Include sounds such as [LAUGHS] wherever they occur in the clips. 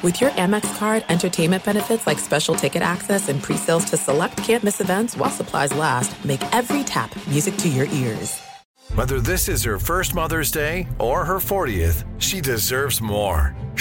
With your Amex card, entertainment benefits like special ticket access and pre-sales to select campus events while supplies last, make every tap music to your ears. Whether this is her first Mother's Day or her 40th, she deserves more.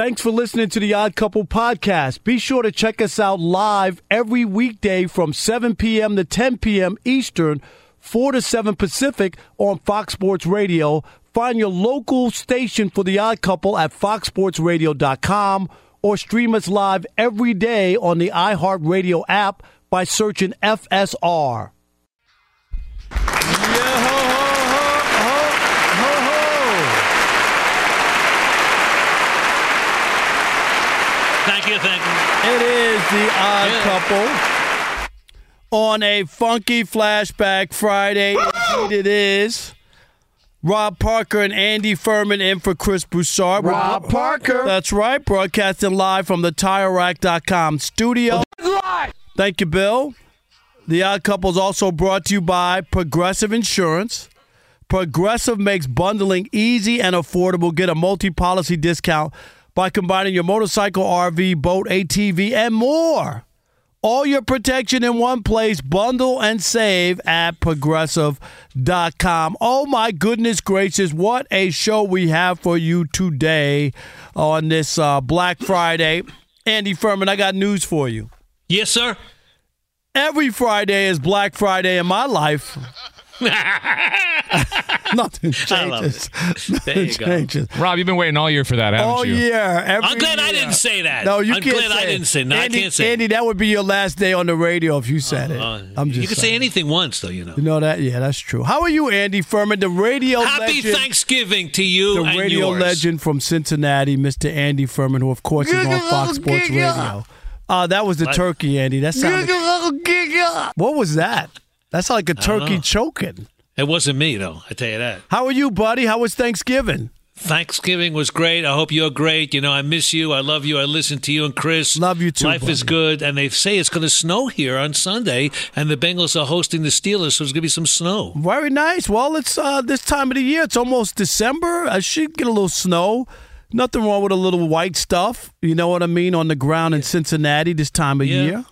Thanks for listening to the Odd Couple podcast. Be sure to check us out live every weekday from 7 p.m. to 10 p.m. Eastern, 4 to 7 Pacific on Fox Sports Radio. Find your local station for the Odd Couple at foxsportsradio.com or stream us live every day on the iHeartRadio app by searching FSR. Thank you, thank you. It is the odd Yeah. couple on a funky flashback Friday. Indeed, it is. Rob Parker and Andy Furman in for Chris Broussard. Rob Parker. That's right. Broadcasting live from the TireRack.com studio. Thank you, Bill. The Odd Couple is also brought to you by Progressive Insurance. Progressive makes bundling easy and affordable. Get a multi policy discount by combining your motorcycle, RV, boat, ATV, and more. All your protection in one place. Bundle and save at progressive.com. Oh, my goodness gracious. What a show we have for you today on this uh, Black Friday. Andy Furman, I got news for you. Yes, sir. Every Friday is Black Friday in my life. [LAUGHS] Nothing I love changes. There you go. Rob, you've been waiting all year for that, haven't Oh you? yeah, every I'm glad I didn't say that. No, you I'm can't glad say I didn't say. No, Andy, I can't say. Andy, that would be your last day on the radio if you said it. Uh, I'm just. you can say saying. anything once, though. You know. You know that? Yeah, that's true. How are you, Andy Furman, the radio Happy legend? Thanksgiving to you the and radio yours. legend from Cincinnati, Mr. Andy Furman, who of course is on Fox Sports Radio. Uh, that was the What? turkey, Andy. That sounded. What was that? That's like a turkey know. choking. It wasn't me, though. I tell you that. How are you, buddy? How was Thanksgiving? Thanksgiving was great. I hope you're great. You know, I miss you. I love you. I listen to you and Chris. Love you too, Life is good. And they say it's going to snow here on Sunday, and the Bengals are hosting the Steelers, so there's going to be some snow. Very nice. Well, it's uh, this time of the year. It's almost December. I should get a little snow. Nothing wrong with a little white stuff. You know what I mean on the ground in Cincinnati this time of Yeah. year,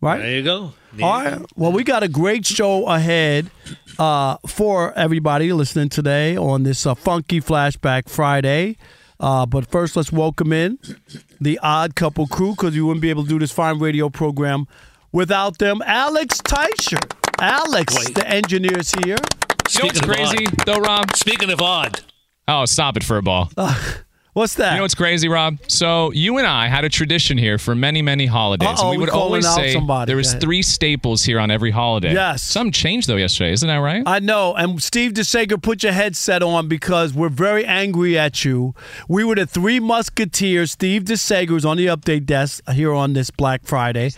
right? There you go. All right. Well, we got a great show ahead uh, for everybody listening today on this uh, funky flashback Friday. Uh, but first, let's welcome in the Odd Couple crew because you wouldn't be able to do this fine radio program without them. Alex Teicher. Alex, Wait. the engineer's here. You know what's crazy, odd. though, Rob? Speaking of odd, Oh, stop it for a ball. [LAUGHS] What's that? You know what's crazy, Rob? So you and I had a tradition here for many, many holidays. Uh-oh, and we would always say somebody. there was three staples here on every holiday. Yes. Some changed though yesterday, isn't that right? I know. And Steve DeSager, put your headset on because we're very angry at you. We were the three musketeers. Steve DeSager was on the update desk here on this Black Friday.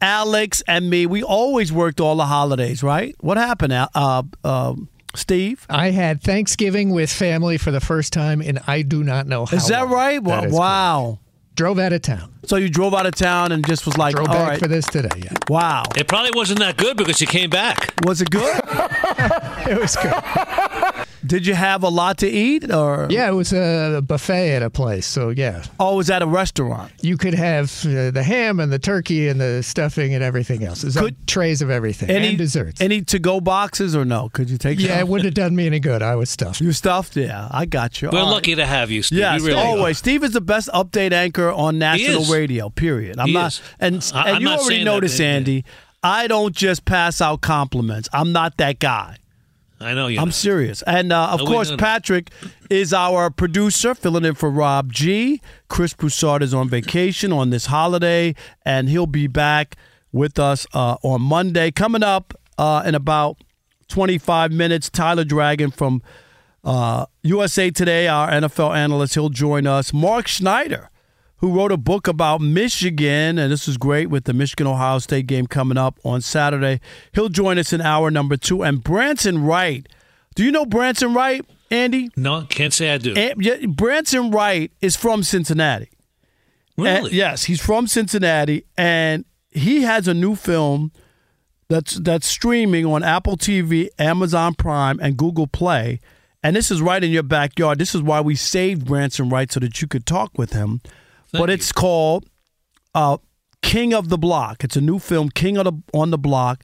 Alex and me, we always worked all the holidays, right? What happened, uh, um Steve? I had Thanksgiving with family for the first time, and I do not know how. Is that long. right? Wow. That is wow. Drove out of town. So you drove out of town and just was like, Drove all back right. for this today. Yeah, Wow. It probably wasn't that good because you came back. Was it good? [LAUGHS] it was good. Did you have a lot to eat or? Yeah, it was a buffet at a place. So yeah, Oh, was at a restaurant? you could have uh, the ham and the turkey and the stuffing and everything else. It was Could- on trays of everything Any and desserts. Any to-go boxes or no? Could you take? yeah, some? it wouldn't have done me any good. I was stuffed. You stuffed? Yeah, I got you. We're All right. lucky to have you, Steve. Yes, We really are. always. Steve is the best update anchor on national is. radio. Period. I'm He not, is. and I- and I'm you not already saying know that, this, man. Andy. I don't just pass out compliments. I'm not that guy. I know you. I'm serious. And uh, of No, course. Patrick is our producer, filling in for Rob G. Chris Broussard is on vacation on this holiday, and he'll be back with us uh, on Monday. Coming up uh, in about 25 minutes, Tyler Dragon from uh, USA Today, our NFL analyst, he'll join us. Mark Schneider, who wrote a book about Michigan, and this is great with the Michigan Ohio State game coming up on Saturday. He'll join us in hour number two. And Branson Wright, do you know Branson Wright, Andy? no, can't say I do. Yeah, Branson Wright is from Cincinnati. really? And- yes, he's from Cincinnati, and he has a new film that's that's streaming on Apple TV, Amazon Prime, and Google Play. And this is right in your backyard. This is why we saved Branson Wright so that you could talk with him. But you. it's called uh, King of the Block. It's a new film, King of the on the Block.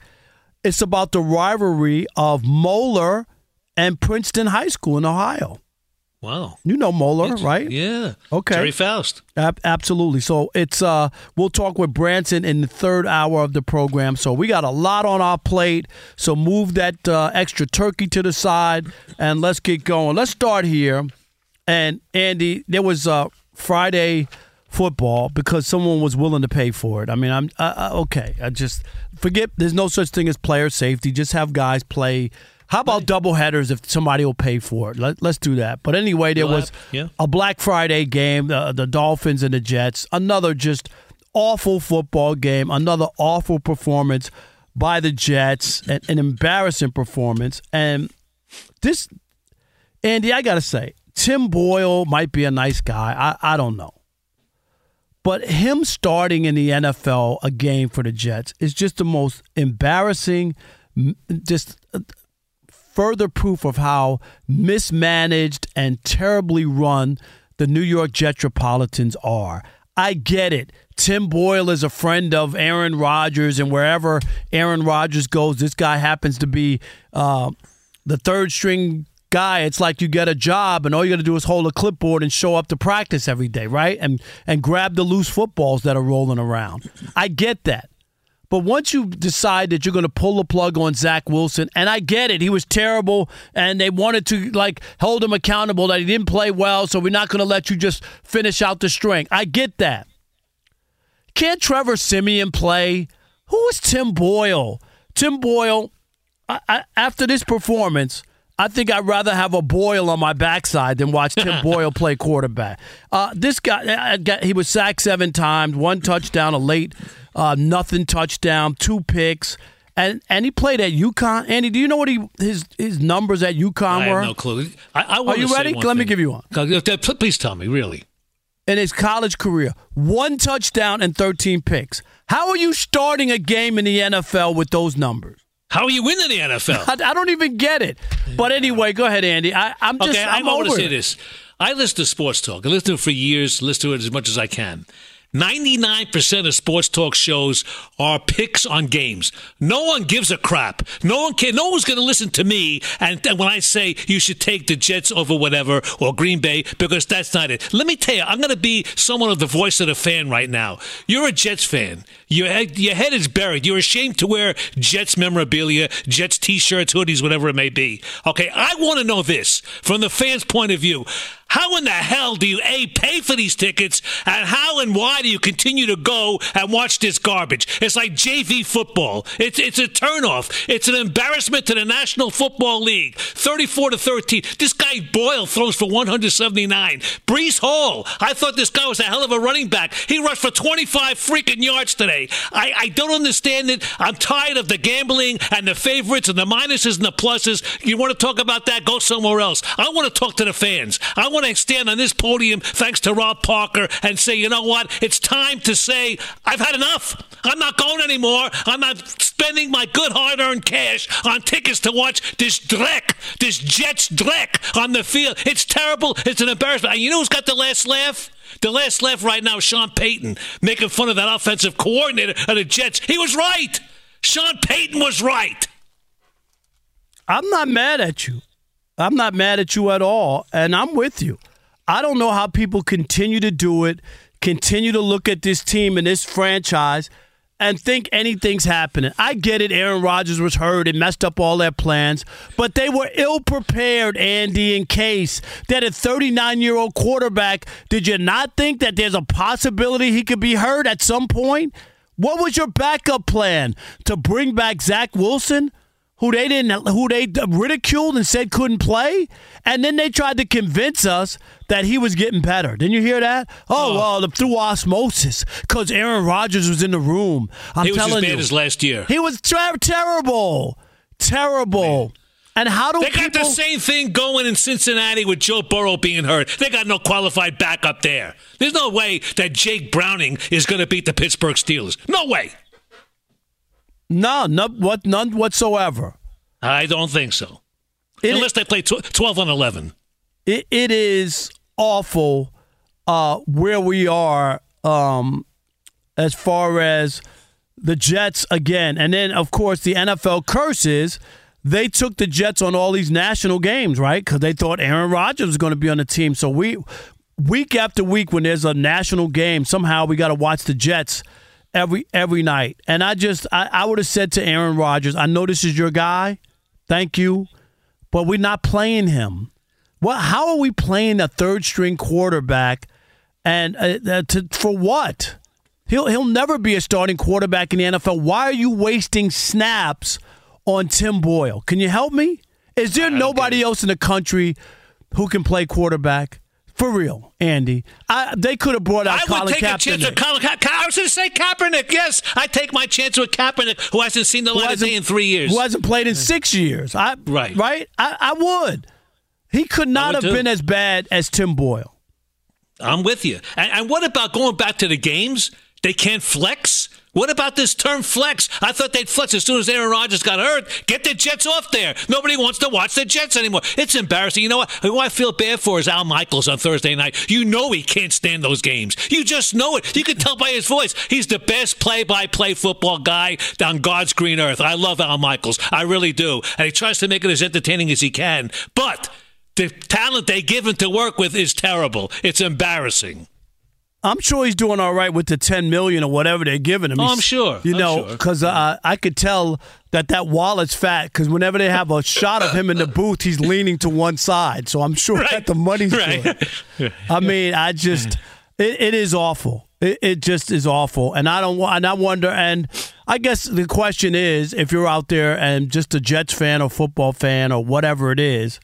It's about the rivalry of Moeller and Princeton High School in Ohio. Wow. You know Moeller, right? Yeah. Okay. Gerry Faust. Ab- absolutely. So it's uh we'll talk with Branson in the third hour of the program. So we got a lot on our plate. So move that uh, extra turkey to the side and let's get going. Let's start here. And Andy, there was uh Friday football because someone was willing to pay for it. I mean, I'm okay. I just forget. There's no such thing as player safety. Just have guys play. How about double headers if somebody will pay for it? Let, let's do that. But anyway, there was yeah. a Black Friday game, the, the Dolphins and the Jets. Another just awful football game. Another awful performance by the Jets. An, an embarrassing performance. And this, Andy, I got to say, Tim Boyle might be a nice guy. I, I don't know. But him starting in the NFL a game for the Jets is just the most embarrassing, just uh, further proof of how mismanaged and terribly run the New York Jetropolitans are. I get it. Tim Boyle is a friend of Aaron Rodgers, and wherever Aaron Rodgers goes, this guy happens to be uh, the third string guy. It's like you get a job, and all you got to do is hold a clipboard and show up to practice every day, right? And and grab the loose footballs that are rolling around. I get that. But once you decide that you're going to pull the plug on Zach Wilson, and I get it, he was terrible, and they wanted to like hold him accountable that he didn't play well, so we're not going to let you just finish out the string. I get that. Can't Trevor Siemian play? Who is Tim Boyle? Tim Boyle, I, I, after this performance, I think I'd rather have a boil on my backside than watch Tim [LAUGHS] Boyle play quarterback. Uh, this guy, I got- he was sacked seven times, one touchdown, a late uh, nothing touchdown, two picks, and and he played at UConn. Andy, do you know what he his his numbers at UConn I were have no clue. I, I wanna you ready? Let me give you one. Uh, Please tell me, really. in his college career? One touchdown and thirteen picks. How are you starting a game in the NFL with those numbers? How are you winning the NFL? [LAUGHS] I, I don't even get it. But anyway, go ahead, Andy. I, I'm just okay, I'm I want to say it. this. I listen to sports talk. I listen to it for years. Listen to it as much as I can. 99% of sports talk shows are picks on games. No one gives a crap. No one can. No one's going to listen to me. And, and when I say you should take the Jets over whatever or Green Bay, because that's not it. Let me tell you, I'm going to be someone of the voice of the fan right now. You're a Jets fan. Your head, your head is buried. You're ashamed to wear Jets memorabilia, Jets t-shirts, hoodies, whatever it may be. Okay, I want to know this from the fans' point of view. How in the hell do you A, pay for these tickets, and how and why do you continue to go and watch this garbage? It's like JV football. It's, it's a turnoff. It's an embarrassment to the National Football League. 34 to 13. This guy Boyle throws for 179. Breece Hall, I thought this guy was a hell of a running back. He rushed for 25 freaking yards today. I, I don't understand it. I'm tired of the gambling and the favorites and the minuses and the pluses. You want to talk about that? Go somewhere else. I want to talk to the fans. I want to stand on this podium, thanks to Rob Parker, and say, you know what? It's time to say, I've had enough. I'm not going anymore. I'm not spending my good hard earned cash on tickets to watch this dreck, this Jets dreck on the field. It's terrible. It's an embarrassment. And you know who's got the last laugh? The last laugh right now, Sean Payton, making fun of that offensive coordinator of the Jets. He was right. Sean Payton was right. I'm not mad at you. I'm not mad at you at all, and I'm with you. I don't know how people continue to do it, continue to look at this team and this franchise and think anything's happening. I get it. Aaron Rodgers was hurt. It messed up all their plans. But they were ill prepared, Andy, in case that a 39 year old quarterback, did you not think that there's a possibility he could be hurt at some point? What was your backup plan? To bring back Zach Wilson? Who they didn't who they ridiculed and said couldn't play and then they tried to convince us that he was getting better didn't you hear that oh, oh. well through osmosis because aaron rodgers was in the room i'm he was telling as bad you as last year he was ter- terrible terrible Man. And how do they people... got the same thing going in Cincinnati with Joe Burrow being hurt? They got no qualified backup there. There's no way that Jake Browning is going to beat the Pittsburgh Steelers. No way. No, no, what, none whatsoever. I don't think so. It Unless is, they play tw- 12 on 11. It, it is awful uh, where we are um, as far as the Jets again. And then, of course, the NFL curses. They took the Jets on all these national games, right? Because they thought Aaron Rodgers was going to be on the team. So we, week after week, when there's a national game, somehow we got to watch the Jets – every every night. And I just I, I would have said to Aaron Rodgers, I know this is your guy. Thank you. But we're not playing him. What how are we playing a third string quarterback and uh, uh, to, for what? He'll he'll never be a starting quarterback in the NFL. Why are you wasting snaps on Tim Boyle? Can you help me? Is there nobody else in the country who can play quarterback? For real, Andy. I, they could have brought out I Colin would take Kaepernick. a chance with Colin Kaepernick. I was going to say Kaepernick. Yes, I take my chance with Kaepernick, who hasn't seen the light of day in three years. Who hasn't played in six years. I, right. Right? I, I would. He could not have too. been as bad as Tim Boyle. I'm with you. And, and what about going back to the games? They can't flex? What about this term flex? I thought they'd flex as soon as Aaron Rodgers got hurt. Get the Jets off there. Nobody wants to watch the Jets anymore. It's embarrassing. You know what? Who I feel bad for is Al Michaels on Thursday night. You know he can't stand those games. You just know it. You can tell by his voice. He's the best play-by-play football guy on God's green earth. I love Al Michaels. I really do. And he tries to make it as entertaining as he can. But the talent they give him to work with is terrible. It's embarrassing. I'm sure he's doing all right with the 10 million or whatever they're giving him. Oh, I'm sure. You know, because sure. uh, I could tell that that wallet's fat because whenever they have a [LAUGHS] shot of him in the booth, he's leaning to one side. So I'm sure right. that the money's right. good. I [LAUGHS] mean, I just, it, it is awful. It, it, just is awful. And I don't and I wonder, and I guess the question is if you're out there and just a Jets fan or football fan or whatever it is,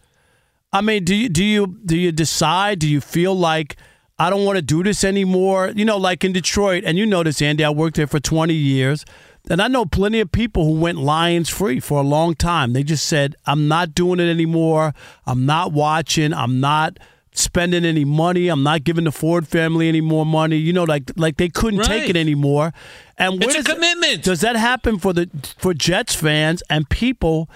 I mean, do you, do you, do you decide, do you feel like, I don't want to do this anymore. You know, like in Detroit, and you know this, Andy, I worked there for 20 years. And I know plenty of people who went Lions free for a long time. They just said, I'm not doing it anymore. I'm not watching. I'm not spending any money. I'm not giving the Ford family any more money. You know, like like they couldn't right. take it anymore. And it's a commitment. does that happen for the for Jets fans and people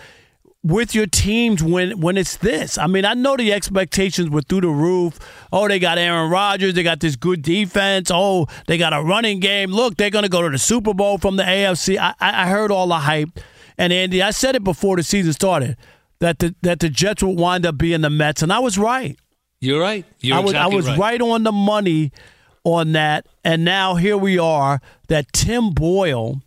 with your teams when when it's this. I mean, I know the expectations were through the roof. Oh, they got Aaron Rodgers, they got this good defense. Oh, they got a running game. Look, they're going to go to the Super Bowl from the AFC. I, I heard all the hype. And Andy, I said it before the season started that the that the Jets would wind up being the Mets, and I was right. You're right. You're I was exactly I was right. right on the money on that, and now here we are that Tim Boyle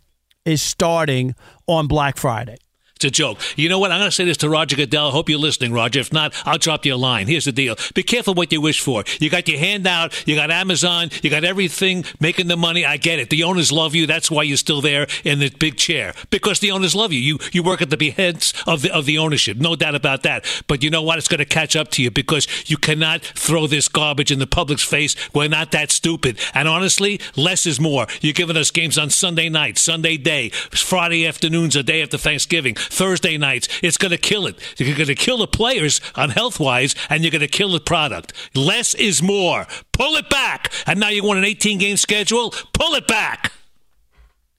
is starting on Black Friday. It's a joke. You know what? I'm going to say this to Roger Goodell. I hope you're listening, Roger. If not, I'll drop you a line. Here's the deal. Be careful what you wish for. You got your hand out. You got Amazon. You got everything making the money. I get it. The owners love you. That's why you're still there in the big chair because the owners love you. You you work at the behest of the of the ownership. No doubt about that. But you know what? It's going to catch up to you because you cannot throw this garbage in the public's face. We're not that stupid. And honestly, less is more. You're giving us games on Sunday night, Sunday day, Friday afternoons, a day after Thanksgiving. Thursday nights. It's going to kill it. You're going to kill the players on health wise, and you're going to kill the product. Less is more. Pull it back. And now you want an 18 game schedule? Pull it back.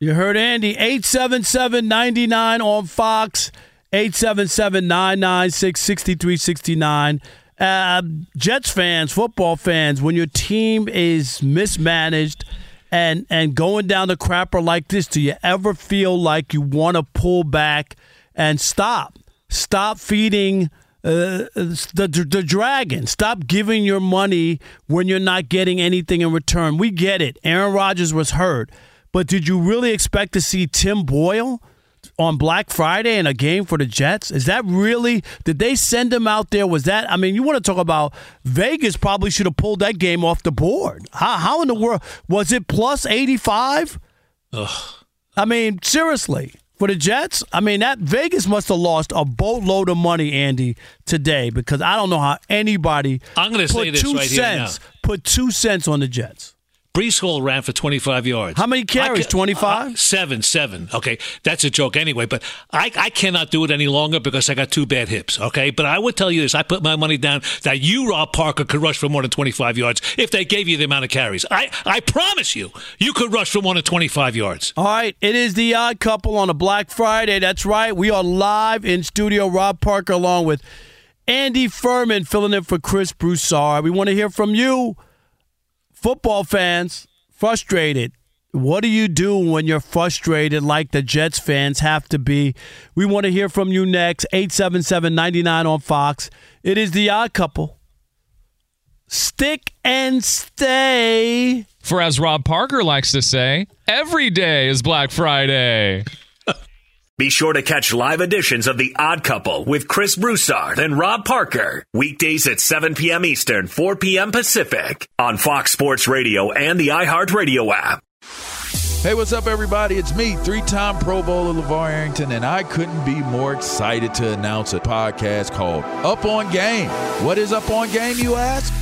You heard Andy, 877 99 on Fox, 877 996 6369. Uh, Jets fans, football fans, when your team is mismanaged and and going down the crapper like this, do you ever feel like you want to pull back and stop? Stop feeding uh, the, the dragon. Stop giving your money when you're not getting anything in return. We get it. Aaron Rodgers was hurt. But did you really expect to see Tim Boyle on Black Friday in a game for the Jets? Is that really? Did they send him out there? Was that? I mean, you want to talk about Vegas? Probably should have pulled that game off the board. How, how in the world was it plus eighty five? I mean, seriously. For the Jets, I mean that Vegas must have lost a boatload of money, Andy, today because I don't know how anybody. I'm going to say this right cents, here now. Put two cents on the Jets. Breece Hall ran for 25 yards. How many carries? I 25? uh, seven, seven. Okay, that's a joke anyway. But I, I cannot do it any longer because I got two bad hips. Okay, but I would tell you this: I put my money down that you, Rob Parker, could rush for more than 25 yards if they gave you the amount of carries. I, I promise you, you could rush for more than 25 yards. All right, it is the odd couple on a Black Friday. That's right. We are live in studio. Rob Parker along with Andy Furman filling in for Chris Broussard. We want to hear from you, football fans, frustrated. What do you do when you're frustrated like the Jets fans have to be? We want to hear from you next. 877 99 on Fox. It is the odd couple. Stick and stay. For as Rob Parker likes to say, every day is Black Friday. Be sure to catch live editions of The Odd Couple with Chris Broussard and Rob Parker. Weekdays at 7 p.m. Eastern, 4 p.m. Pacific on Fox Sports Radio and the iHeartRadio app. Hey, what's up, everybody? It's me, three time Pro Bowler LeVar Arrington, and I couldn't be more excited to announce a podcast called Up on Game. What is Up on Game, you ask?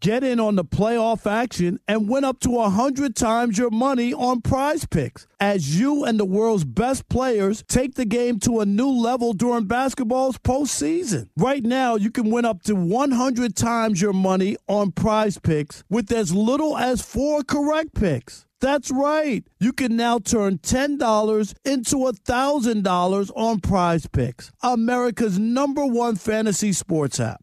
Get in on the playoff action and win up to 100 times your money on prize picks as you and the world's best players take the game to a new level during basketball's postseason. Right now, you can win up to 100 times your money on prize picks with as little as four correct picks. That's right. You can now turn $10 into $1,000 on prize picks, America's number one fantasy sports app.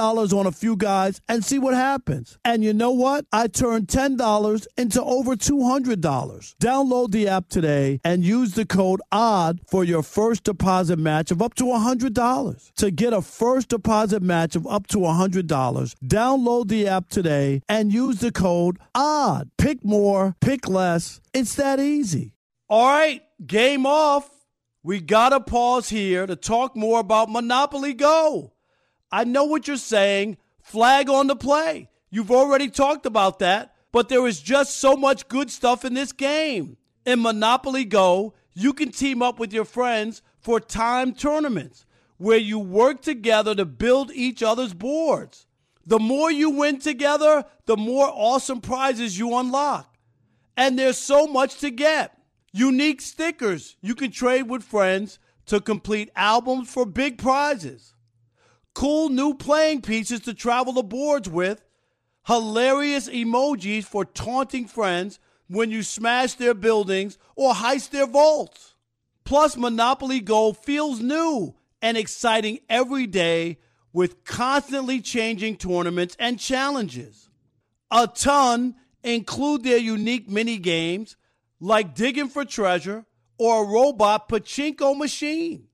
on a few guys and see what happens. And you know what? I turned $10 into over $200. Download the app today and use the code ODD for your first deposit match of up to $100. To get a first deposit match of up to $100, download the app today and use the code ODD. Pick more, pick less. It's that easy. All right, game off. We got to pause here to talk more about Monopoly Go. I know what you're saying. Flag on the play. You've already talked about that, but there is just so much good stuff in this game. In Monopoly Go, you can team up with your friends for time tournaments where you work together to build each other's boards. The more you win together, the more awesome prizes you unlock. And there's so much to get. Unique stickers you can trade with friends to complete albums for big prizes cool new playing pieces to travel the boards with, hilarious emojis for taunting friends when you smash their buildings or heist their vaults. Plus, Monopoly Go feels new and exciting every day with constantly changing tournaments and challenges. A ton include their unique mini games like digging for treasure or a robot pachinko machine.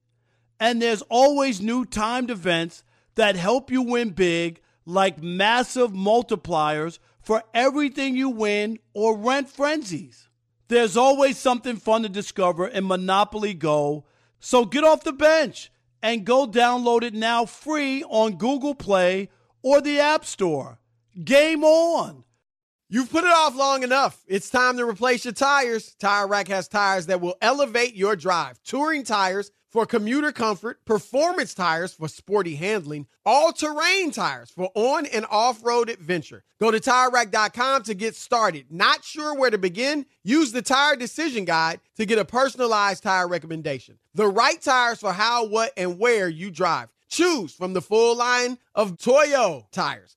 And there's always new timed events that help you win big, like massive multipliers for everything you win or rent frenzies. There's always something fun to discover in Monopoly Go, so get off the bench and go download it now free on Google Play or the App Store. Game on! You've put it off long enough. It's time to replace your tires. Tire Rack has tires that will elevate your drive. Touring tires for commuter comfort, performance tires for sporty handling, all terrain tires for on and off road adventure. Go to tirerack.com to get started. Not sure where to begin? Use the Tire Decision Guide to get a personalized tire recommendation. The right tires for how, what, and where you drive. Choose from the full line of Toyo tires.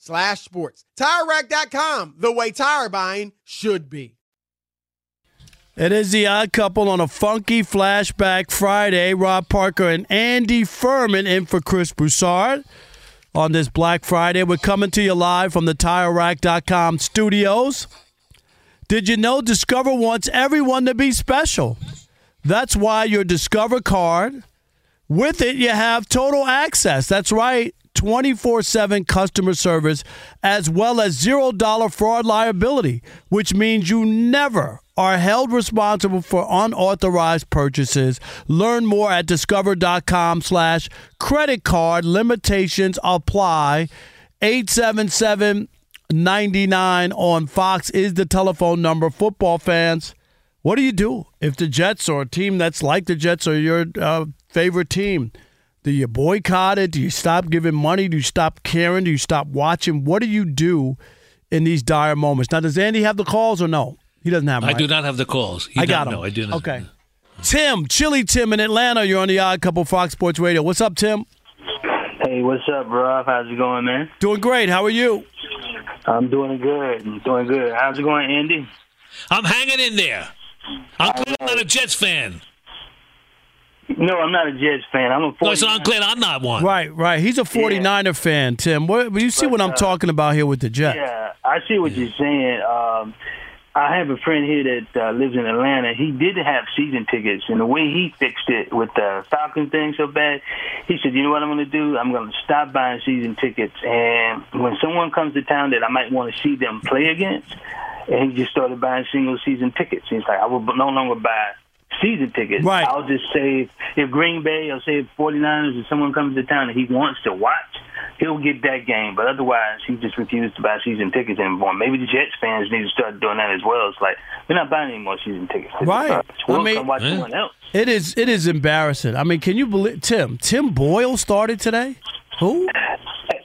slash sports. TireRack.com, the way tire buying should be. It is the odd couple on a funky flashback Friday. Rob Parker and Andy Furman in for Chris Broussard on this Black Friday. We're coming to you live from the TireRack.com studios. Did you know Discover wants everyone to be special? That's why your Discover card, with it, you have total access. That's right. 24 7 customer service, as well as $0 fraud liability, which means you never are held responsible for unauthorized purchases. Learn more at discover.com slash credit card. Limitations apply. 877 99 on Fox is the telephone number. Football fans, what do you do if the Jets or a team that's like the Jets are your uh, favorite team? Do you boycott it? Do you stop giving money? Do you stop caring? Do you stop watching? What do you do in these dire moments? Now, does Andy have the calls or no? He doesn't have them. I right? do not have the calls. You I got don't him. know. I do not. Okay. Tim, Chili Tim in Atlanta. You're on the Odd Couple Fox Sports Radio. What's up, Tim? Hey, what's up, Rob? How's it going, man? Doing great. How are you? I'm doing good. I'm doing good. How's it going, Andy? I'm hanging in there. I'm I'm not a Jets fan. No, I'm not a Jets fan. I'm a 49 No, so I'm glad I'm not one. Right, right. He's a 49er fan, Tim. What, you see But, what I'm uh, talking about here with the Jets. Yeah, I see what you're saying. Um, I have a friend here that uh, lives in Atlanta. He did have season tickets, and the way he fixed it with the Falcon thing so bad, he said, "You know what I'm going to do? I'm going to stop buying season tickets, and when someone comes to town that I might want to see them play against, and he just started buying single season tickets. He's like, I will no longer buy." Season tickets. Right. I'll just say if Green Bay or say if 49ers or someone comes to town and he wants to watch, he'll get that game. But otherwise, he just refused to buy season tickets anymore. Maybe the Jets fans need to start doing that as well. It's like we're not buying any more season tickets. Right. We'll I mean- come watch Yeah. someone else. It is it is embarrassing. I mean, can you believe Tim? Tim Boyle started today? Who?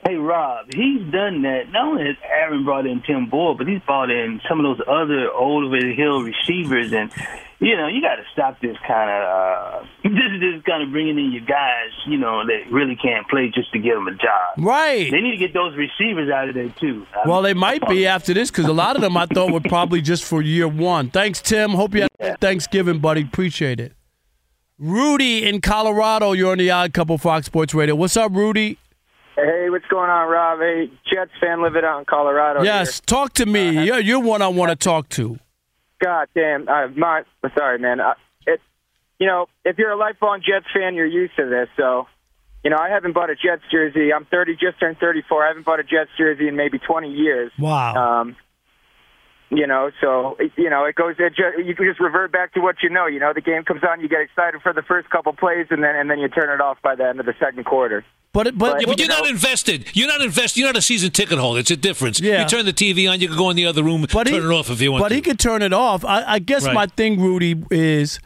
Hey Rob, he's done that. Not only has Aaron brought in Tim Boyle, but he's brought in some of those other over the hill receivers, and you know you got to stop this kind of uh, [LAUGHS] this is just kind of bringing in your guys, you know, that really can't play just to get them a job. Right. They need to get those receivers out of there too. I Well, mean, they might be after this because a lot of them I thought were probably just for year one. Thanks, Tim. Hope you had a good Thanksgiving, buddy. Appreciate it. Rudy in Colorado. You're on the Odd Couple Fox Sports Radio. What's up, Rudy? Hey, what's going on, Rob? Hey, Jets fan living out in Colorado. Yes, talk to me. You're, you're one I want to talk to. God damn. Uh, my, sorry, man. Uh, it, you know, if you're a lifelong Jets fan, you're used to this. So, you know, I haven't bought a Jets jersey. I'm 30, just turned 34. I haven't bought a Jets jersey in maybe 20 years. Wow. Um, you know, so you know, it goes. It just, you can just revert back to what you know. You know, the game comes on, you get excited for the first couple plays, and then and then you turn it off by the end of the second quarter. But it- but Yeah, but you're not invested. You're not invested. You're not a season ticket holder. It's a difference. Yeah. You turn the TV on. You can go in the other room, But turn he, it off if you want But to. he could turn it off. I, I guess Right. my thing, Rudy, is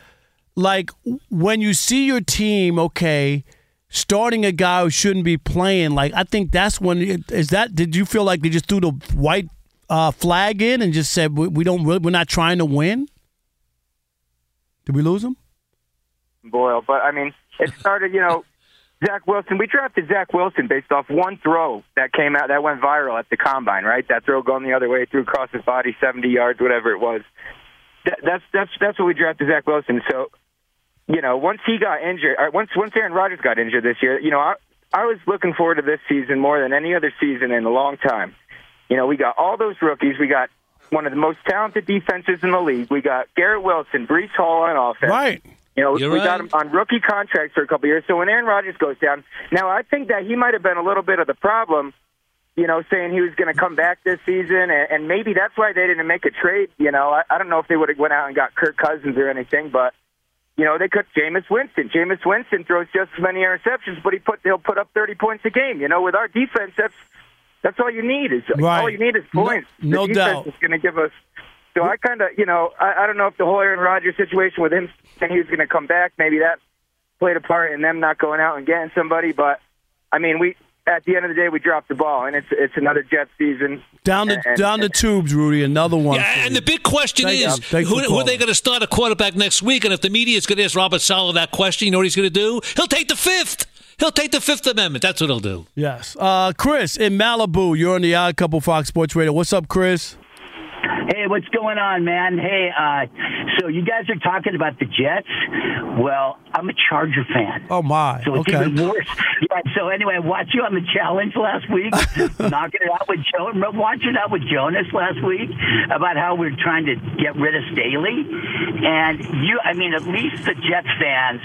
like when you see your team, okay, starting a guy who shouldn't be playing, like I think that's when is that. Did you feel like they just threw the white uh, flag in and just said we, we don't really, we're not trying to win? Did we lose him? Boyle, but I mean, it started. You know, Zach Wilson. We drafted Zach Wilson based off one throw that came out that went viral at the combine. Right, that throw going the other way, threw across his body, seventy yards, whatever it was. That, that's that's that's what we drafted Zach Wilson. So, you know, once he got injured, or once once Aaron Rodgers got injured this year, you know, I I was looking forward to this season more than any other season in a long time. You know, we got all those rookies. We got one of the most talented defenses in the league. We got Garrett Wilson, Breece Hall on offense. Right. You know, You're we right. got him on rookie contracts for a couple years. So when Aaron Rodgers goes down, now I think that he might have been a little bit of the problem. You know, saying he was going to come back this season, and, and maybe that's why they didn't make a trade. You know, I, I don't know if they would have went out and got Kirk Cousins or anything, but you know, they could Jameis Winston. Jameis Winston throws just as many interceptions, but he put he'll put up thirty points a game. You know, with our defense, that's that's all you need is Right. all you need is No- points. no the defense doubt. is going to give us. So I kind of, you know, I, I don't know if the whole Aaron Rodgers situation with him saying he was going to come back, maybe that played a part in them not going out and getting somebody. But I mean, we at the end of the day we dropped the ball, and it's it's another Jets season. Down the And- down the tubes, Rudy. Another one. Yeah, and you. the big question Thank is Thanks who, who are they going to start a quarterback next week? And if the media is going to ask Robert Saleh that question, you know what he's going to do? He'll take the fifth. He'll take the Fifth Amendment. That's what he'll do. Yes. Uh, Chris in Malibu, you're on the Odd Couple Fox Sports Radio. What's up, Chris? Hey, what's going on, man? Hey, uh, so you guys are talking about the Jets. Well, I'm a Charger fan. Oh my. So it's okay. even worse. Yeah, so anyway, I watched you on the challenge last week, [LAUGHS] knocking it out with Joe, watching it out with Jonas last week about how we're trying to get rid of Staley. And you, I mean, at least the Jets fans,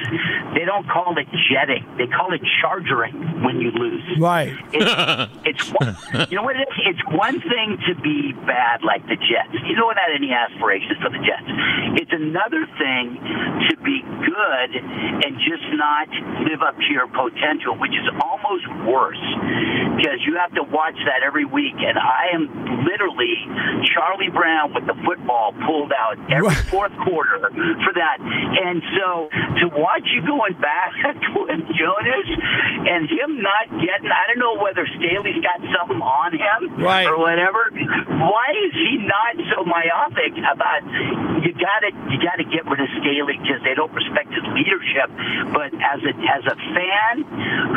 they don't call it jetting; they call it chargering when you lose. Right. It's, it's [LAUGHS] one, you know what it is? It's one thing to be bad like the Jets. You don't have any aspirations for the Jets. It's another thing to be good and just not live up to your potential, which is almost worse because you have to watch that every week. And I am literally Charlie Brown with the football pulled out every fourth quarter for that. And so to watch you going back [LAUGHS] with Jonas and him not getting, I don't know whether Staley's got something on him Right. or whatever. Why is he not so myopic about you gotta you gotta get rid of Staley because they don't respect his leadership. But as a as a fan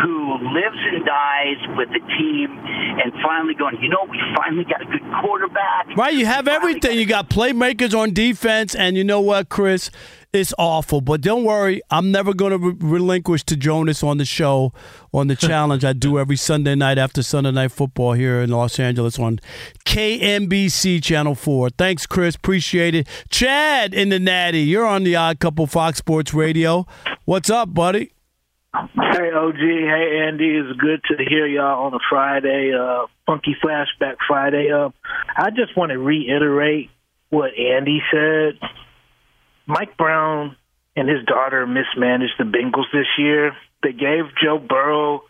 who lives and dies with the team and finally going, you know, we finally got a good quarterback. Right, you have everything. You got playmakers on defense, and you know what, Chris? It's awful, but don't worry. I'm never going to re- relinquish to Jonas on the show, on the [LAUGHS] challenge I do every Sunday night after Sunday Night Football here in Los Angeles on KNBC Channel 4. Thanks, Chris. Appreciate it. Chad in the Natty, you're on the Odd Couple Fox Sports Radio. What's up, buddy? Hey OG, hey Andy, it's good to hear y'all on a Friday, uh, funky flashback Friday. Uh, I just want to reiterate what Andy said. Mike Brown and his daughter mismanaged the Bengals this year. They gave Joe Burrow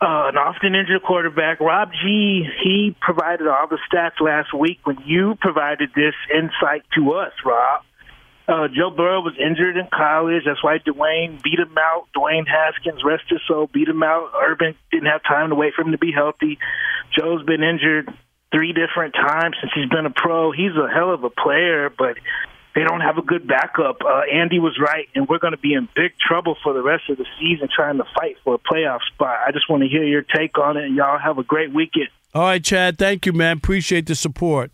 uh, an often injured quarterback. Rob G, he provided all the stats last week when you provided this insight to us, Rob. Uh, Joe Burrow was injured in college. That's why Dwayne beat him out. Dwayne Haskins, rest his soul, beat him out. Urban didn't have time to wait for him to be healthy. Joe's been injured three different times since he's been a pro. He's a hell of a player, but they don't have a good backup. Uh, Andy was right, and we're going to be in big trouble for the rest of the season trying to fight for a playoff spot. I just want to hear your take on it, and y'all have a great weekend. All right, Chad. Thank you, man. Appreciate the support.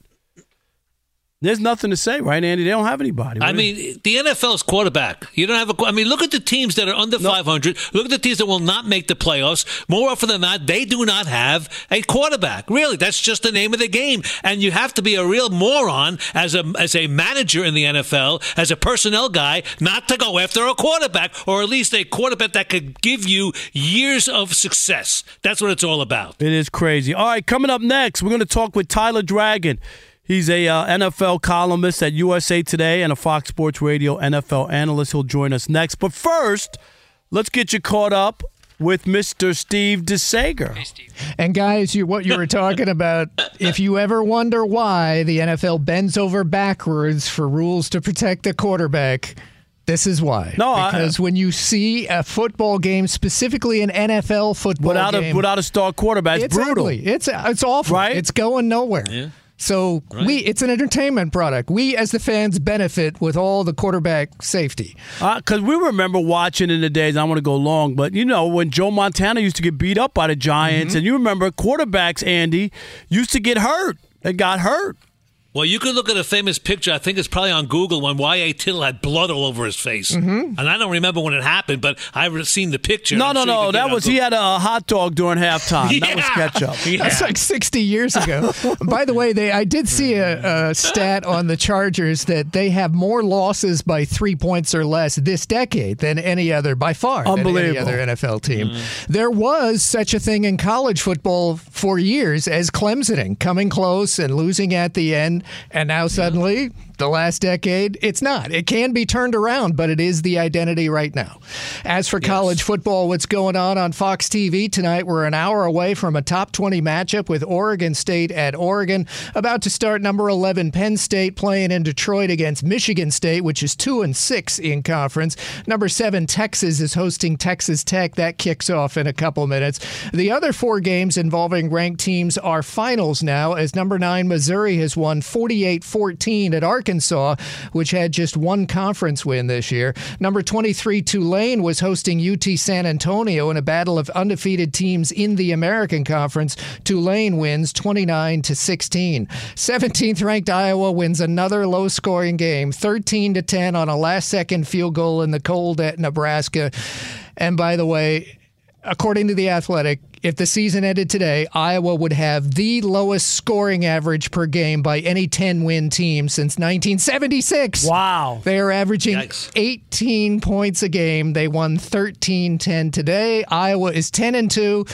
There's nothing to say, right, Andy? They don't have anybody. I What is- mean, the NFL's quarterback. You don't have a. I mean, look at the teams that are under 500. Look at the teams that will not make the playoffs. More often than not, they do not have a quarterback. Really, that's just the name of the game. And you have to be a real moron as a as a manager in the NFL, as a personnel guy, not to go after a quarterback, or at least a quarterback that could give you years of success. That's what it's all about. It is crazy. All right, coming up next, we're going to talk with Tyler Dragon. He's a uh, NFL columnist at USA Today and a Fox Sports Radio NFL analyst. He'll join us next. But first, let's get you caught up with Mr. Steve DeSager. And guys, you, what you were talking about, if you ever wonder why the NFL bends over backwards for rules to protect the quarterback, This is why. No, I- because when you see a football game, specifically an NFL football Without game, a without a star quarterback, it's, it's brutal. ugly. It's it's awful. Right? It's going nowhere. So we it's an entertainment product. We as the fans benefit with all the quarterback safety. Because we remember watching in the days, I want to go long, but you know, when Joe Montana used to get beat up by the Giants, Mm-hmm. and you remember quarterbacks, Andy, used to get hurt. They got hurt. Well, you could look at a famous picture. I think it's probably on Google when Y.A. Tittle had blood all over his face. Mhm. And I don't remember when it happened, but I've seen the picture. No, I'm no, sure no. That it on was he had a hot dog during halftime. That was [LAUGHS] Yeah. ketchup. [LAUGHS] That's like 60 years ago. [LAUGHS] By the way, they I did see a, a stat on the Chargers that they have more losses by three points or less this decade than any other, by far, than any Unbelievable. other NFL team. There was such a thing in college football for years as Clemsoning, coming close and losing at the end, and now suddenly. The last decade, it's not. It can be turned around, but it is the identity right now. As for college football, what's going on on Fox TV tonight? We're an hour away from a top 20 matchup with Oregon State at Oregon. About to start number 11 Penn State playing in Detroit against Michigan State, which is 2 and 6 in conference. Number 7 Texas is hosting Texas Tech. That kicks off in a couple minutes. The other four games involving ranked teams are finals now as number 9 Missouri has won 48-14 at Arkansas, which had just one conference win this year. Number 23 Tulane was hosting UT San Antonio in a battle of undefeated teams in the American Conference. Tulane wins 29 to 16. 17th ranked Iowa wins another low scoring game, 13 to 10 on a last second field goal in the cold at Nebraska. And by the way, according to the Athletic, if the season ended today, Iowa would have the lowest scoring average per game by any 10 win team since 1976. Wow. They are averaging 18 points a game. They won 13 10 today. Iowa is 10 and 2.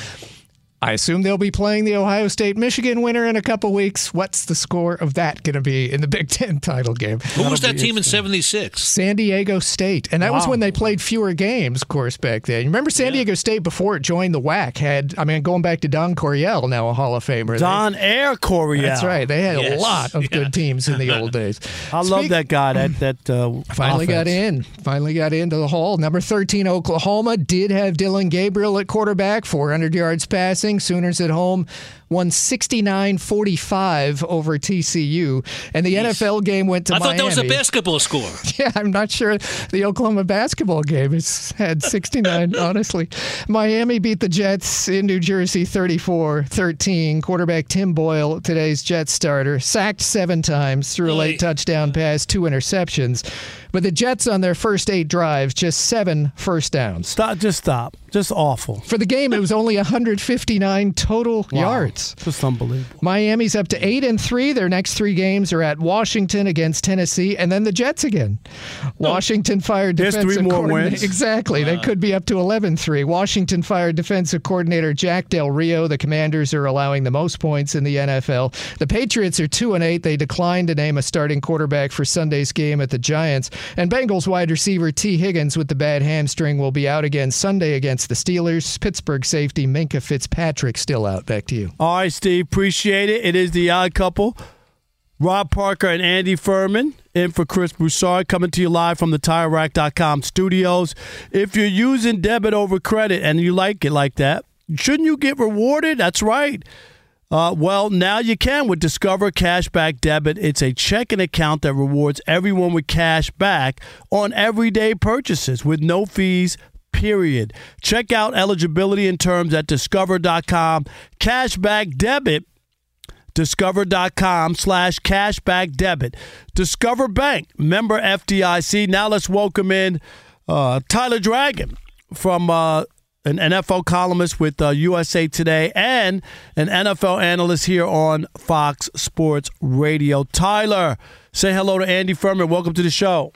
I assume they'll be playing the Ohio State Michigan winner in a couple weeks. What's the score of that going to be in the [LAUGHS] Big Ten title game? Who was that team in 76? San Diego State. And that was when they played fewer games, of course, back then. You remember San Diego State before it joined the WAC had, I mean, going back to Don Coryell, now a Hall of Famer. Don Air Coryell. That's right. They had a lot of good teams in the old [LAUGHS] days. I love that guy. That that uh, Finally got in. Finally got into the hall. Number 13, Oklahoma did have Dillon Gabriel at quarterback, 400 yards passing. Sooners at home won 69 45 over TCU. And the NFL game went to I thought Miami. that was a basketball score. [LAUGHS] Yeah, I'm not sure the Oklahoma basketball game has had 69, [LAUGHS] honestly. Miami beat the Jets in New Jersey 34 13. Quarterback Tim Boyle, today's Jets starter, sacked seven times, threw a late touchdown pass, two interceptions. But the Jets on their first eight drives, just seven first downs. Stop, just stop. Just awful. For the game, it was only 159 total Wow. yards. Just unbelievable. Miami's up to eight and three. Their next three games are at Washington against Tennessee, and then the Jets again. Oh. Washington fired There's defensive three more coordinator- wins. Exactly. they could be up to 11-3. Washington fired defensive coordinator Jack Del Rio. The Commanders are allowing the most points in the NFL. The Patriots are two and eight. They declined to name a starting quarterback for Sunday's game at the Giants. And Bengals wide receiver Tee Higgins with the bad hamstring will be out again Sunday against the Steelers. Pittsburgh safety Minkah Fitzpatrick still out. Back to you. All right, Steve. Appreciate it. It is the odd couple. Rob Parker and Andy Furman in for Chris Broussard coming to you live from the TireRack.com studios. If you're using debit over credit and you like it like that, shouldn't you get rewarded? That's right. Uh, well, now you can with Discover Cashback Debit. It's a checking account that rewards everyone with cash back on everyday purchases with no fees, period. Check out eligibility and terms at discover.com. Cashback Debit discover.com slash cashback debit. Discover bank member fdic now let's welcome in uh, tyler dragon from uh, an nfl columnist with uh, usa today and an nfl analyst here on fox sports radio. Tyler say hello to andy furman. Welcome to the show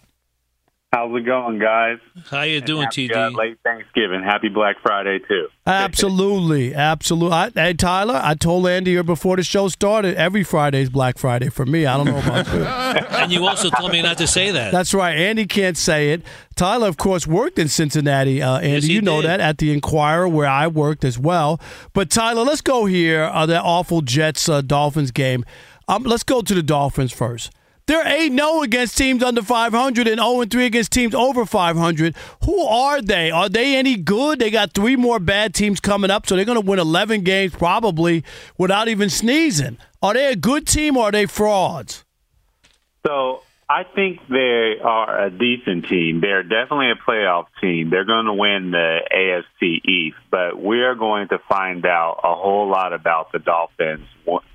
How's it going, guys? How you doing, Happy, TD? uh, late Thanksgiving. Happy Black Friday too. Absolutely, absolutely. I, hey, Tyler, I told Andy here before the show started. Every Friday is Black Friday for me. I don't know about you. [LAUGHS] and you also told me not to say that. That's right. Andy can't say it. Tyler, of course, worked in Cincinnati. Uh, Andy, Yes, you know did. that at the Inquirer, where I worked as well. But Tyler, let's go here. Uh, that awful Jets uh, Dolphins game. Um, let's go to the Dolphins first. They're 8 0 against teams under 500 and 0 3 against teams over 500. Who are they? Are they any good? They got three more bad teams coming up, so they're going to win 11 games probably without even sneezing. Are they a good team or are they frauds? So I think they are a decent team. They're definitely a playoff team. They're going to win the AFC East, but we are going to find out a whole lot about the Dolphins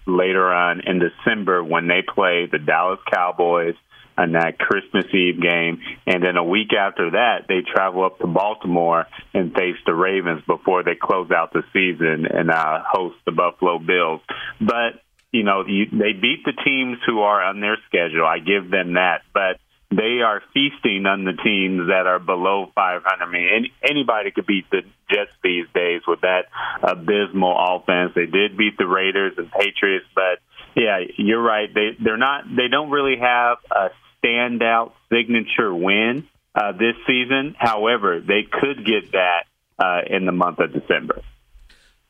later on in December when they play the Dallas Cowboys on that Christmas Eve game. And then a week after that, they travel up to Baltimore and face the Ravens before they close out the season and uh, host the Buffalo Bills. But you know, you, they beat the teams who are on their schedule. I give them that, but they are feasting on the teams that are below 500. I mean, any, anybody could beat the Jets these days with that abysmal offense. They did beat the Raiders and Patriots, but yeah, you're right. They they're not. They don't really have a standout signature win uh, this season. However, they could get that uh, in the month of December.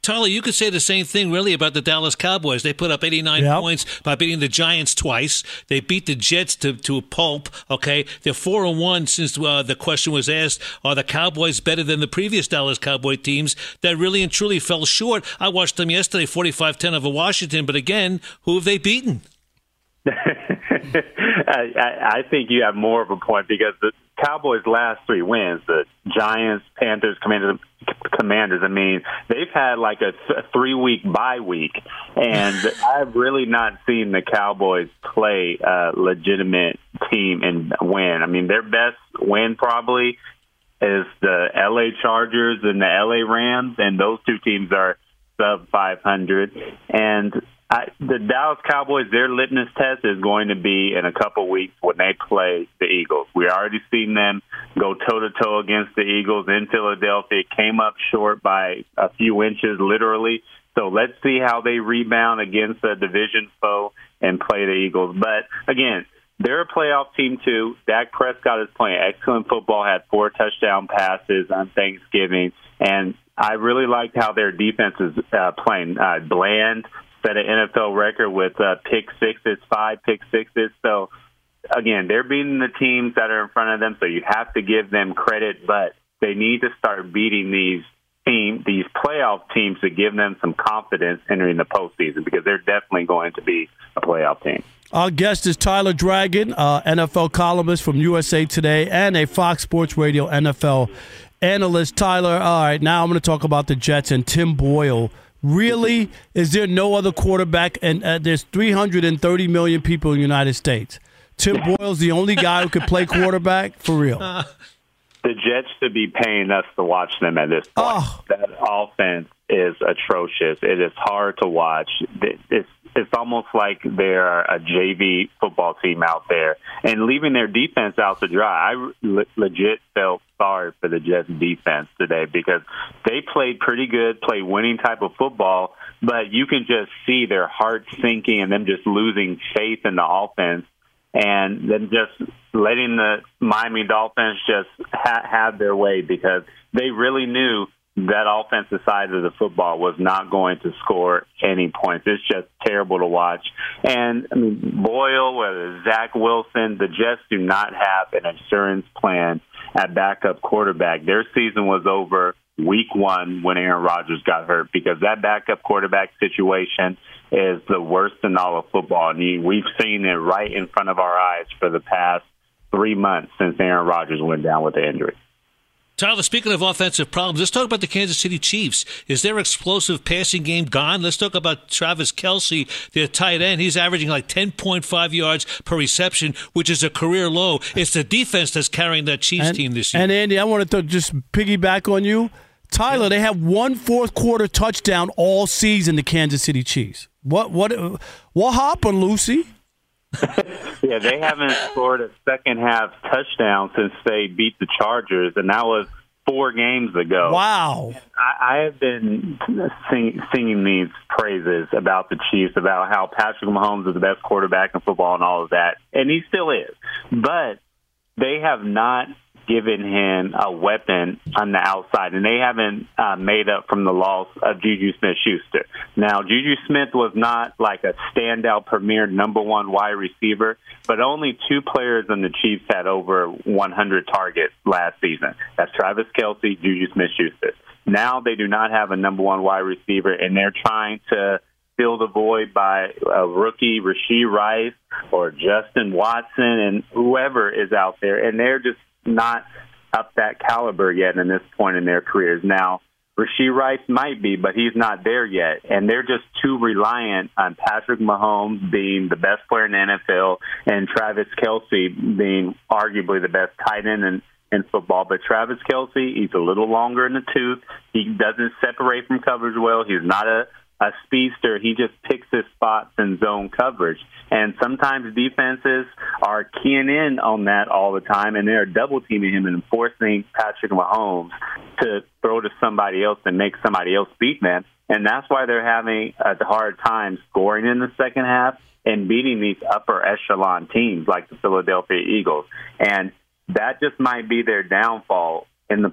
Tyler, you could say the same thing really about the Dallas Cowboys. They put up 89 yep. points by beating the Giants twice. They beat the Jets to, to a pulp. Okay. They're 4 and 1 since uh, the question was asked are the Cowboys better than the previous Dallas Cowboy teams that really and truly fell short? I watched them yesterday, 45 10 over Washington, but again, who have they beaten? [LAUGHS] I, I think you have more of a point because the Cowboys' last three wins, the Giants, Panthers, Commanders, Commanders. I mean, they've had like a, th- three week bye week, and [LAUGHS] I've really not seen the Cowboys play a legitimate team and win. I mean, their best win probably is the LA Chargers and the LA Rams, and those two teams are sub 500. And I, the Dallas Cowboys, their litmus test is going to be in a couple weeks when they play the Eagles. We already seen them go toe to toe against the Eagles in Philadelphia. Came up short by a few inches, literally. So let's see how they rebound against a division foe and play the Eagles. But again, they're a playoff team too. Dak Prescott is playing excellent football. Had four touchdown passes on Thanksgiving, and I really liked how their defense is uh, playing. Uh, Bland set an NFL record with uh, pick sixes, five pick sixes. So again, they're beating the teams that are in front of them, so you have to give them credit, but they need to start beating these team, these playoff teams to give them some confidence entering the postseason because they're definitely going to be a playoff team. Our guest is Tyler Dragon, uh, NFL columnist from USA Today and a Fox Sports Radio NFL analyst. Tyler, all right, now I'm going to talk about the Jets and Tim Boyle Really, is there no other quarterback? And uh, there's 330 million people in the United States. Tim Boyle's the only guy who could play quarterback for real. [LAUGHS] The Jets should be paying us to watch them at this point. Oh. That offense is atrocious. It is hard to watch. It's it's almost like they're a JV football team out there and leaving their defense out to dry. I le- legit felt sorry for the Jets defense today because they played pretty good, played winning type of football, but you can just see their heart sinking and them just losing faith in the offense and then just letting the Miami Dolphins just ha- have their way because they really knew that offensive side of the football was not going to score any points. It's just terrible to watch. And I mean, Boyle, whether Zach Wilson, the Jets do not have an insurance plan at backup quarterback. Their season was over week one when Aaron Rodgers got hurt because that backup quarterback situation is the worst in all of football. And we've seen it right in front of our eyes for the past three months since Aaron Rodgers went down with the injury. Tyler, speaking of offensive problems, let's talk about the Kansas City Chiefs. Is their explosive passing game gone? Let's talk about Travis Kelce, their tight end. He's averaging like 10.5 yards per reception, which is a career low. It's the defense that's carrying that Chiefs and, team this year. And Andy, I wanted to just piggyback on you. Tyler, yeah. they have one fourth quarter touchdown all season, the Kansas City Chiefs. What what what happened, Lucy? [LAUGHS] yeah, they haven't scored a second half touchdown since they beat the Chargers, and that was four games ago. Wow. I, I have been sing, singing these praises about the Chiefs, about how Patrick Mahomes is the best quarterback in football and all of that, and he still is. But they have not given him a weapon on the outside, and they haven't uh, made up from the loss of Juju Smith Schuster. Now, Juju Smith was not like a standout premier number one wide receiver, but only two players on the Chiefs had over 100 targets last season. That's Travis Kelce, Juju Smith Schuster. Now they do not have a number one wide receiver, and they're trying to fill the void by a rookie, Rashee Rice or Justin Watson and whoever is out there. And they're just not up that caliber yet in this point in their careers. Now, Rashee Rice might be, but he's not there yet. And they're just too reliant on Patrick Mahomes being the best player in the NFL and Travis Kelce being arguably the best tight end in, in football. But Travis Kelce, he's a little longer in the tooth. He doesn't separate from coverage well. He's not a a speedster, he just picks his spots in zone coverage. And sometimes defenses are keying in on that all the time, and they're double teaming him and forcing Patrick Mahomes to throw to somebody else and make somebody else beat them. And that's why they're having a hard time scoring in the second half and beating these upper echelon teams like the Philadelphia Eagles. And that just might be their downfall in the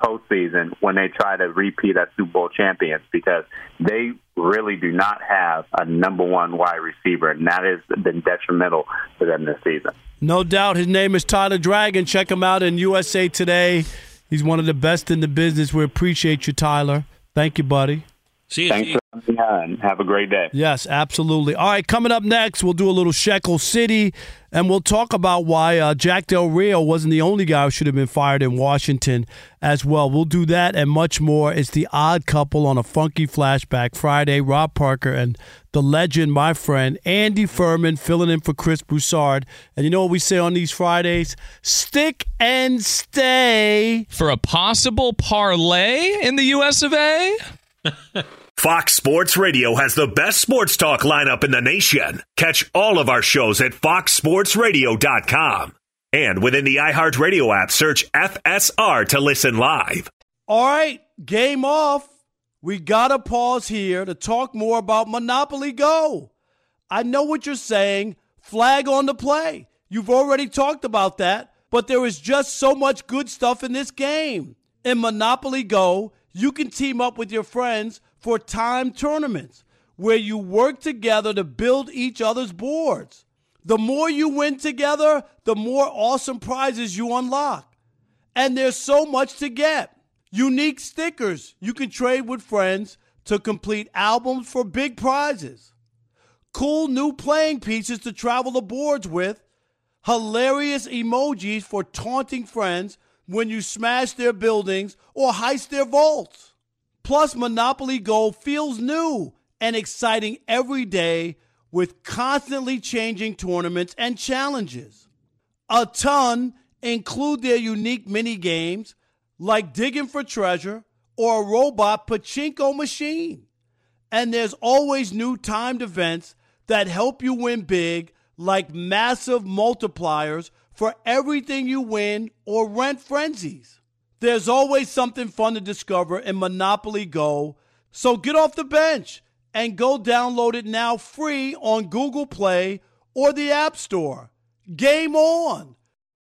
postseason when they try to repeat as Super Bowl champions because they really do not have a number one wide receiver, and that has been detrimental to them this season. No doubt. His name is Tyler Dragon. Check him out in USA Today. He's one of the best in the business. We appreciate you, Tyler. Thank you, buddy. See you. Thanks for having me on. Have a great day. Yes, absolutely. All right, coming up next, we'll do a little Shekel City, and we'll talk about why uh, Jack Del Rio wasn't the only guy who should have been fired in Washington as well. We'll do that and much more. It's the odd couple on a funky flashback Friday. Rob Parker and the legend, my friend, Andy Furman, filling in for Chris Broussard. And you know what we say on these Fridays? Stick and stay. For a possible parlay in the US of A? Fox Sports Radio has the best sports talk lineup in the nation. Catch all of our shows at foxsportsradio.com. And within the iHeartRadio app, search FSR to listen live. All right, game off. We got to pause here to talk more about Monopoly Go. I know what you're saying. Flag on the play. You've already talked about that, but there is just so much good stuff in this game. In Monopoly Go, you can team up with your friends for time tournaments where you work together to build each other's boards. The more you win together, the more awesome prizes you unlock. And there's so much to get. Unique stickers you can trade with friends to complete albums for big prizes. Cool new playing pieces to travel the boards with. Hilarious emojis for taunting friends when you smash their buildings or heist their vaults. Plus, Monopoly Go feels new and exciting every day with constantly changing tournaments and challenges. A ton include their unique mini games like digging for treasure or a robot pachinko machine. And there's always new timed events that help you win big, like massive multipliers for everything you win or rent frenzies. There's always something fun to discover in Monopoly Go. So get off the bench and go download it now free on Google Play or the App Store. Game on!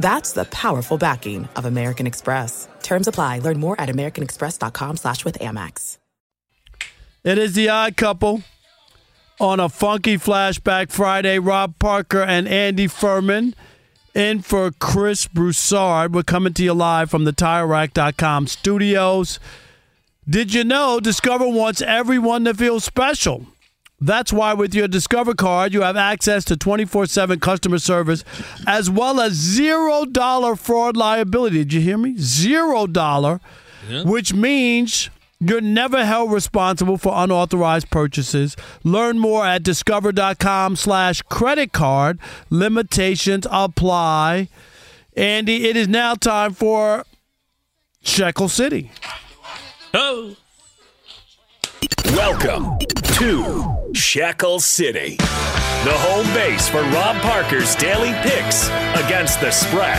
That's the powerful backing of American Express. Terms apply. Learn more at americanexpress.com slash with Amex. It is the odd couple on a funky flashback Friday. Rob Parker and Andy Furman in for Chris Broussard. We're coming to you live from the TireRack.com studios. Did you know Discover wants everyone to feel special? That's why with your Discover card, you have access to 24 7 customer service as well as $0 fraud liability. Did you hear me? $0, which means you're never held responsible for unauthorized purchases. Learn more at discover.com slash credit card. Limitations apply. Andy, it is now time for Shekel City. Oh. Welcome to Shekel City, the home base for Rob Parker's daily picks against the spread.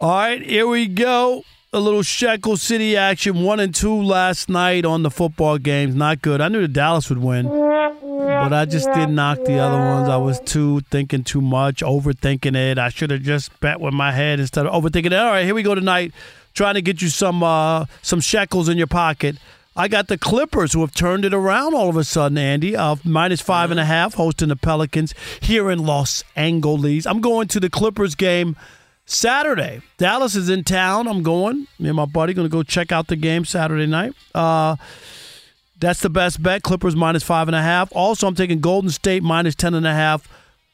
All right, here we go. A little Shekel City action. One and two last night on the football games. Not good. I knew the Dallas would win, but I just didn't knock the other ones. I was too thinking too much, overthinking it. I should have just bet with my head instead of overthinking it. All right, here we go tonight. Trying to get you some uh, some shekels in your pocket. I got the Clippers who have turned it around all of a sudden, Andy. Uh, minus five and a half, hosting the Pelicans here in Los Angeles. I'm going to the Clippers game Saturday. Dallas is in town. I'm going. Me and my buddy going to go check out the game Saturday night. Uh, that's the best bet. Clippers minus five and a half. Also, I'm taking Golden State minus ten and a half.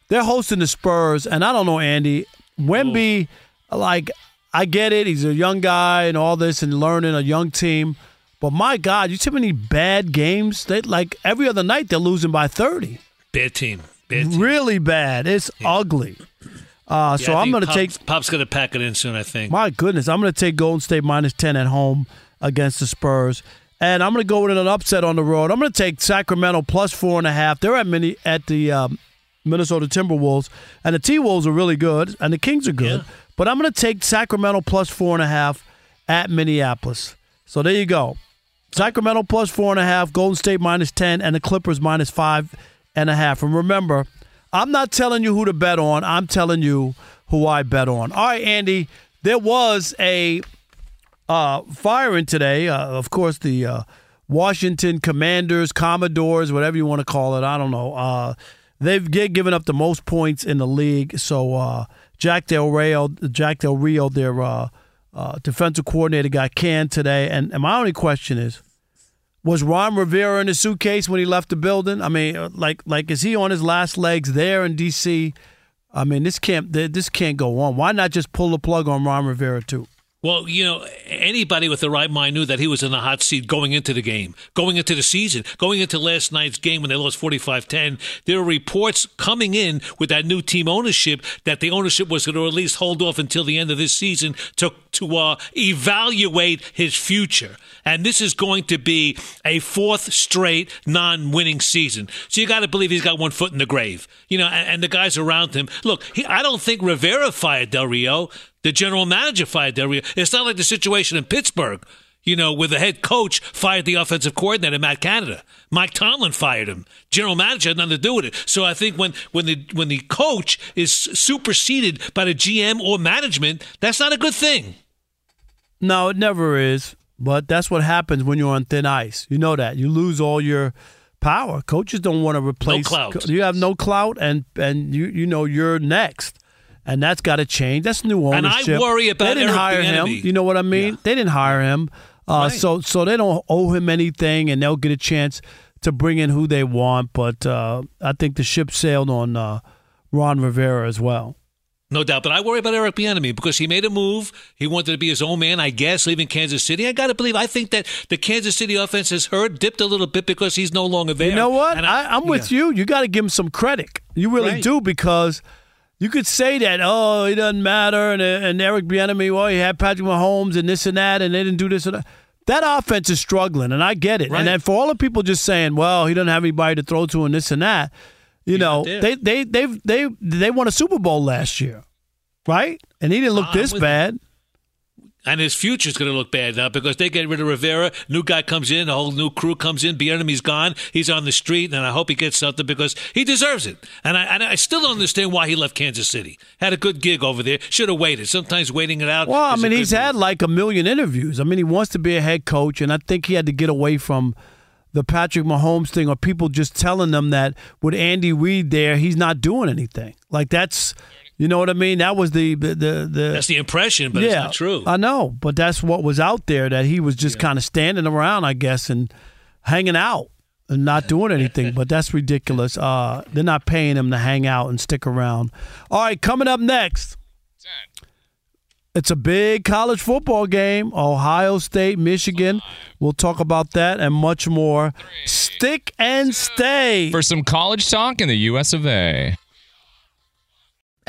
They're hosting the Spurs, and I don't know, Andy. Wemby, like, I get it. He's a young guy and all this and learning a young team. But my God, you see how many bad games? They like every other night they're losing by 30. Bad team. Bad team. Really bad. It's ugly. Uh, so Yeah, I I'm going to take Pop's going to pack it in soon, I think. my goodness, I'm going to take Golden State minus 10 at home against the Spurs. And I'm going to go with an upset on the road. I'm going to take Sacramento plus four and a half. They're at mini at the um, Minnesota Timberwolves, and the T Wolves are really good, and the Kings are good. But I'm going to take Sacramento plus four and a half at Minneapolis. So there you go. Sacramento plus four and a half, Golden State minus 10, and the Clippers minus five and a half. And remember, I'm not telling you who to bet on. I'm telling you who I bet on. All right, Andy, there was a uh, firing today. Uh, of course, the uh, Washington Commanders, Commodores, whatever you want to call it. I don't know. Uh, they've given up the most points in the league. So uh, Jack Del Rio, Jack Del Rio, their uh, defensive coordinator, got canned today. And, and my only question is, was Ron Rivera in the suitcase when he left the building? I mean, uh, like, like is he on his last legs there in D.C.? I mean, this can't this can't go on. Why not just pull the plug on Ron Rivera too? Well, you know, anybody with the right mind knew that he was in the hot seat going into the game, going into the season, going into last night's game when they lost 45 10. There were reports coming in with that new team ownership that the ownership was going to at least hold off until the end of this season to, to uh, evaluate his future. And this is going to be a fourth straight non winning season. So you got to believe he's got one foot in the grave. You know, and, and the guys around him. Look, he, I don't think Rivera fired Del Rio. The general manager fired Del Rio. It's not like the situation in Pittsburgh, you know, where the head coach fired the offensive coordinator, Matt Canada. Mike Tomlin fired him. General manager had nothing to do with it. So I think when, when the when the coach is superseded by the GM or management, that's not a good thing. No, it never is. But that's what happens when you're on thin ice. You know that. You lose all your power. Coaches don't want to replace No clout. You have no clout and and you you know you're next. And that's got to change. That's new ownership. And I worry about They didn't Eric hire him. You know what I mean? They didn't hire him. Uh, Right. So so they don't owe him anything, and they'll get a chance to bring in who they want. But uh, I think the ship sailed on uh, Ron Rivera as well. No doubt, but I worry about Eric Bieniemy because he made a move. He wanted to be his own man, I guess, leaving Kansas City. I got to believe. I think that the Kansas City offense has hurt, dipped a little bit because he's no longer there. You know what? And I, I'm with you. You got to give him some credit. You really Right. do because you could say that, oh, it doesn't matter, and, and Eric Bieniemy, well, he had Patrick Mahomes and this and that, and they didn't do this and that. That offense is struggling, and I get it. Right. And then for all the people just saying, well, he doesn't have anybody to throw to and this and that, you know, they they they they they won a Super Bowl last year. right? And he didn't look I'm this bad. And his future's going to look bad now because they get rid of Rivera. New guy comes in, a whole new crew comes in. Bieniemy's gone. He's on the street, and I hope he gets something because he deserves it. And I, and I still don't understand why he left Kansas City. Had a good gig over there. Should have waited. Sometimes waiting it out. Well, I is mean, he's move. had like a million interviews. I mean, he wants to be a head coach, and I think he had to get away from the Patrick Mahomes thing or people just telling them that with Andy Reid there, he's not doing anything. Like that's, you know what I mean? That was the the the. the That's the impression, but yeah, it's not true. I know, but that's what was out there that he was just kind of standing around, I guess, and hanging out and not doing anything. but that's ridiculous. Uh, they're not paying him to hang out and stick around. All right, coming up next. It's a big college football game. Ohio State, Michigan. We'll talk about that and much more. Stick and stay. For some college talk in the US of A.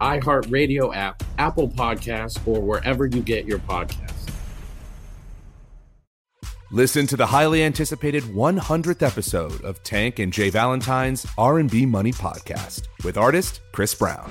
iHeartRadio app, Apple Podcasts, or wherever you get your podcasts. Listen to the highly anticipated 100th episode of Tank and J. Valentine's R&B Money podcast with artist Chris Brown.